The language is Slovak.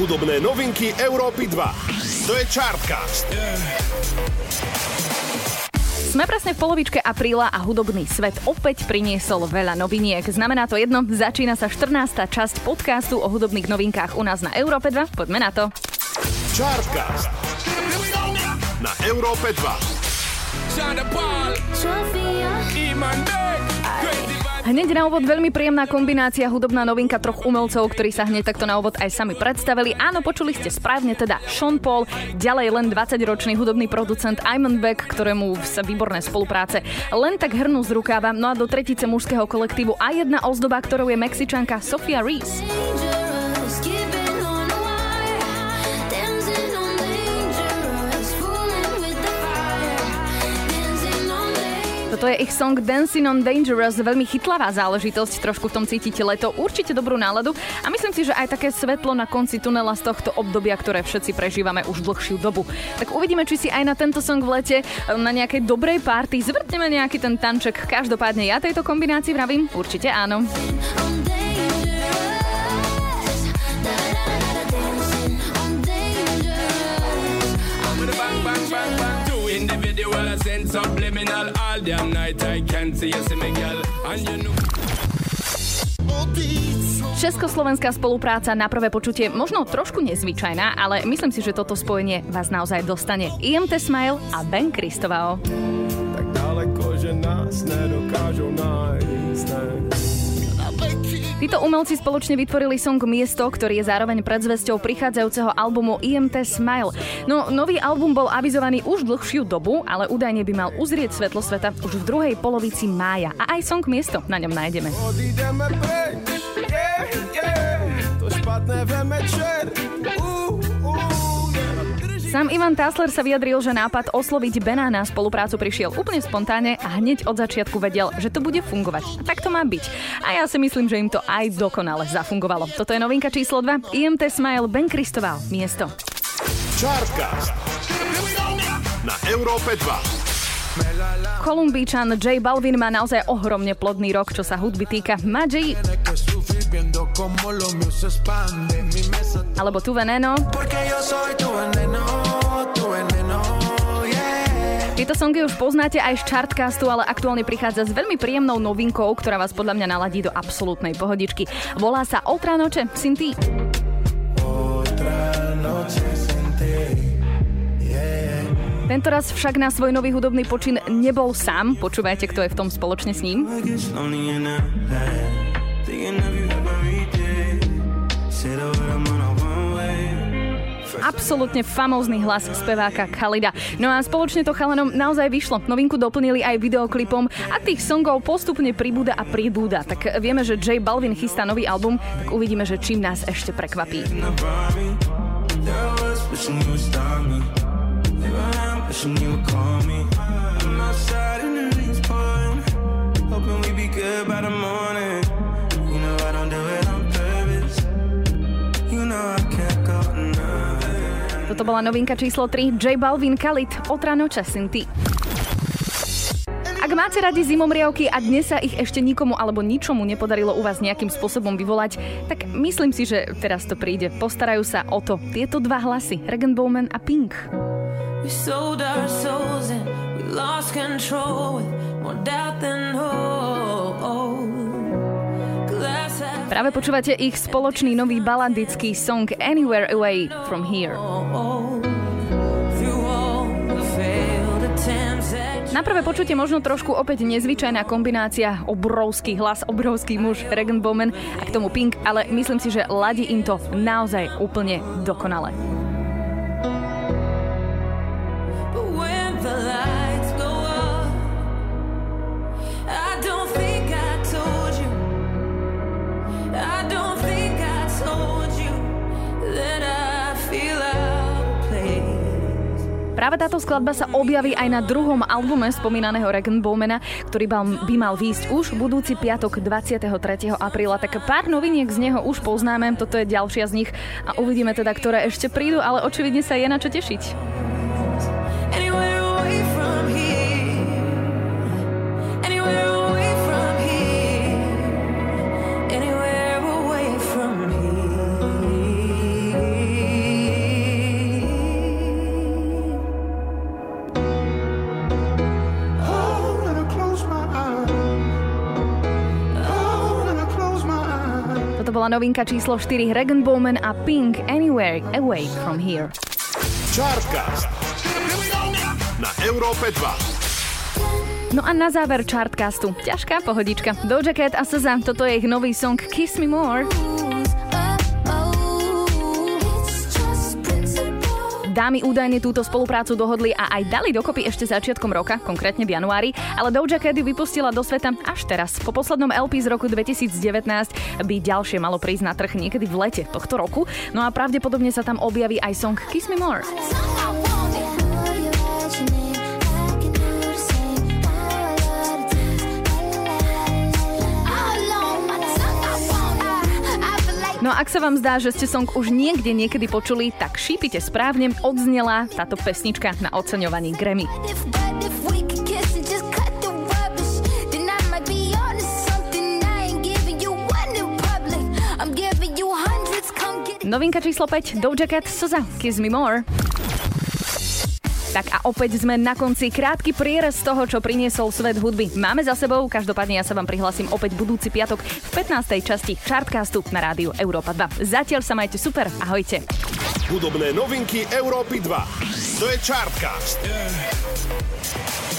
Hudobné novinky Európy 2. To je Chartcast. Sme presne v polovičke apríla a hudobný svet opäť priniesol veľa noviniek. Znamená to jedno, začína sa 14. časť podcastu o hudobných novinkách u nás na Európe 2. Poďme na to. Chartcast. Na Európe 2. Hneď na úvod veľmi príjemná kombinácia hudobná novinka troch umelcov, ktorí sa hneď takto na úvod aj sami predstavili. Áno, počuli ste správne, teda Sean Paul, ďalej len 20-ročný hudobný producent Iman Beck, ktorému sa výborné spolupráce len tak hrnú z rukáva. No a do tretice mužského kolektívu a jedna ozdoba, ktorou je Mexičanka Sofia Reese. Toto je ich song Dancing on Dangerous, veľmi chytlavá záležitosť, trošku v tom cítite leto, určite dobrú náladu a myslím si, že aj také svetlo na konci tunela z tohto obdobia, ktoré všetci prežívame už dlhšiu dobu. Tak uvidíme, či si aj na tento song v lete na nejakej dobrej party zvrtneme nejaký ten tanček. Každopádne ja tejto kombinácii vravím, určite áno. Subliminal all damn night I can't see you see me girl and you know Československá spolupráca na prvé počutie možno trošku nezvyčajná, ale myslím si, že toto spojenie vás naozaj dostane. IMT Smile a Ben Kristovao. Tak daleko, že nás nedokážu nájsť, Títo umelci spoločne vytvorili song Miesto, ktorý je zároveň predzvesťou prichádzajúceho albumu IMT Smile. No, nový album bol avizovaný už dlhšiu dobu, ale údajne by mal uzrieť svetlo sveta už v druhej polovici mája. A aj song Miesto na ňom nájdeme. Odídeme preč, yeah, yeah, to špatné večer, uh. Sám Ivan Tásler sa vyjadril, že nápad osloviť Bena na spoluprácu prišiel úplne spontánne a hneď od začiatku vedel, že to bude fungovať. A tak to má byť. A ja si myslím, že im to aj dokonale zafungovalo. Toto je novinka číslo 2. IMT Smile Ben Kristoval. Miesto. Chartcast na Európe 2. Kolumbíčan J Balvin má naozaj ohromne plodný rok, čo sa hudby týka. Má J... Alebo tu veneno. Tieto songy už poznáte aj z Chartcastu, ale aktuálne prichádza s veľmi príjemnou novinkou, ktorá vás podľa mňa naladí do absolútnej pohodičky. Volá sa Otra noče, Sinti. Tento raz však na svoj nový hudobný počin nebol sám. Počúvajte, kto je v tom spoločne s ním. Absolútne famózny hlas speváka Khalida. No a spoločne to chalanom naozaj vyšlo. Novinku doplnili aj videoklipom a tých songov postupne pribúda a pribúda. Tak vieme, že J Balvin chystá nový album, tak uvidíme, že čím nás ešte prekvapí. Hoping toto bola novinka číslo 3, J Balvin Khalid, Otra noča Sinti. Ak máte radi zimomriavky a dnes sa ich ešte nikomu alebo ničomu nepodarilo u vás nejakým spôsobom vyvolať, tak myslím si, že teraz to príde. Postarajú sa o to tieto dva hlasy, Bowman a Pink. We sold our souls and we lost control with more doubt than hope. Práve počúvate ich spoločný nový baladický song Anywhere Away From Here. Na prvé počutie možno trošku opäť nezvyčajná kombinácia, obrovský hlas, obrovský muž, Regan Bowman a k tomu Pink, ale myslím si, že ladí im to naozaj úplne dokonale. Práve táto skladba sa objaví aj na druhom albume spomínaného Regan Bowmana, ktorý by mal výjsť už budúci piatok 23. apríla. Tak pár noviniek z neho už poznáme, toto je ďalšia z nich a uvidíme teda, ktoré ešte prídu, ale očividne sa je na čo tešiť. Novinka číslo 4 Regan Bowman a Pink Anywhere Away From Here. Chartcast na Európe 2. No a na záver chartcastu. Ťažká pohodička. Doja Cat a SZA, toto je ich nový song Kiss Me More. Dámy údajne túto spoluprácu dohodli a aj dali dokopy ešte začiatkom roka, konkrétne v januári, ale Doja Cat vypustila do sveta až teraz. Po poslednom LP z roku 2019 by ďalšie malo prísť na trh niekedy v lete tohto roku, no a pravdepodobne sa tam objaví aj song Kiss Me More. No ak sa vám zdá, že ste song už niekde niekedy počuli, tak šípite správne, odznela táto pesnička na oceňovaní Grammy. Novinka číslo 5, Doja Cat, Soza, Kiss Me More. Tak a opäť sme na konci krátky prierez toho, čo priniesol svet hudby. Máme za sebou, každopádne ja sa vám prihlasím opäť budúci piatok v 15. časti Chartcastu na rádiu Európa 2. Zatiaľ sa majte super, ahojte. Hudobné novinky Európy 2. To je Chartcast. Yeah.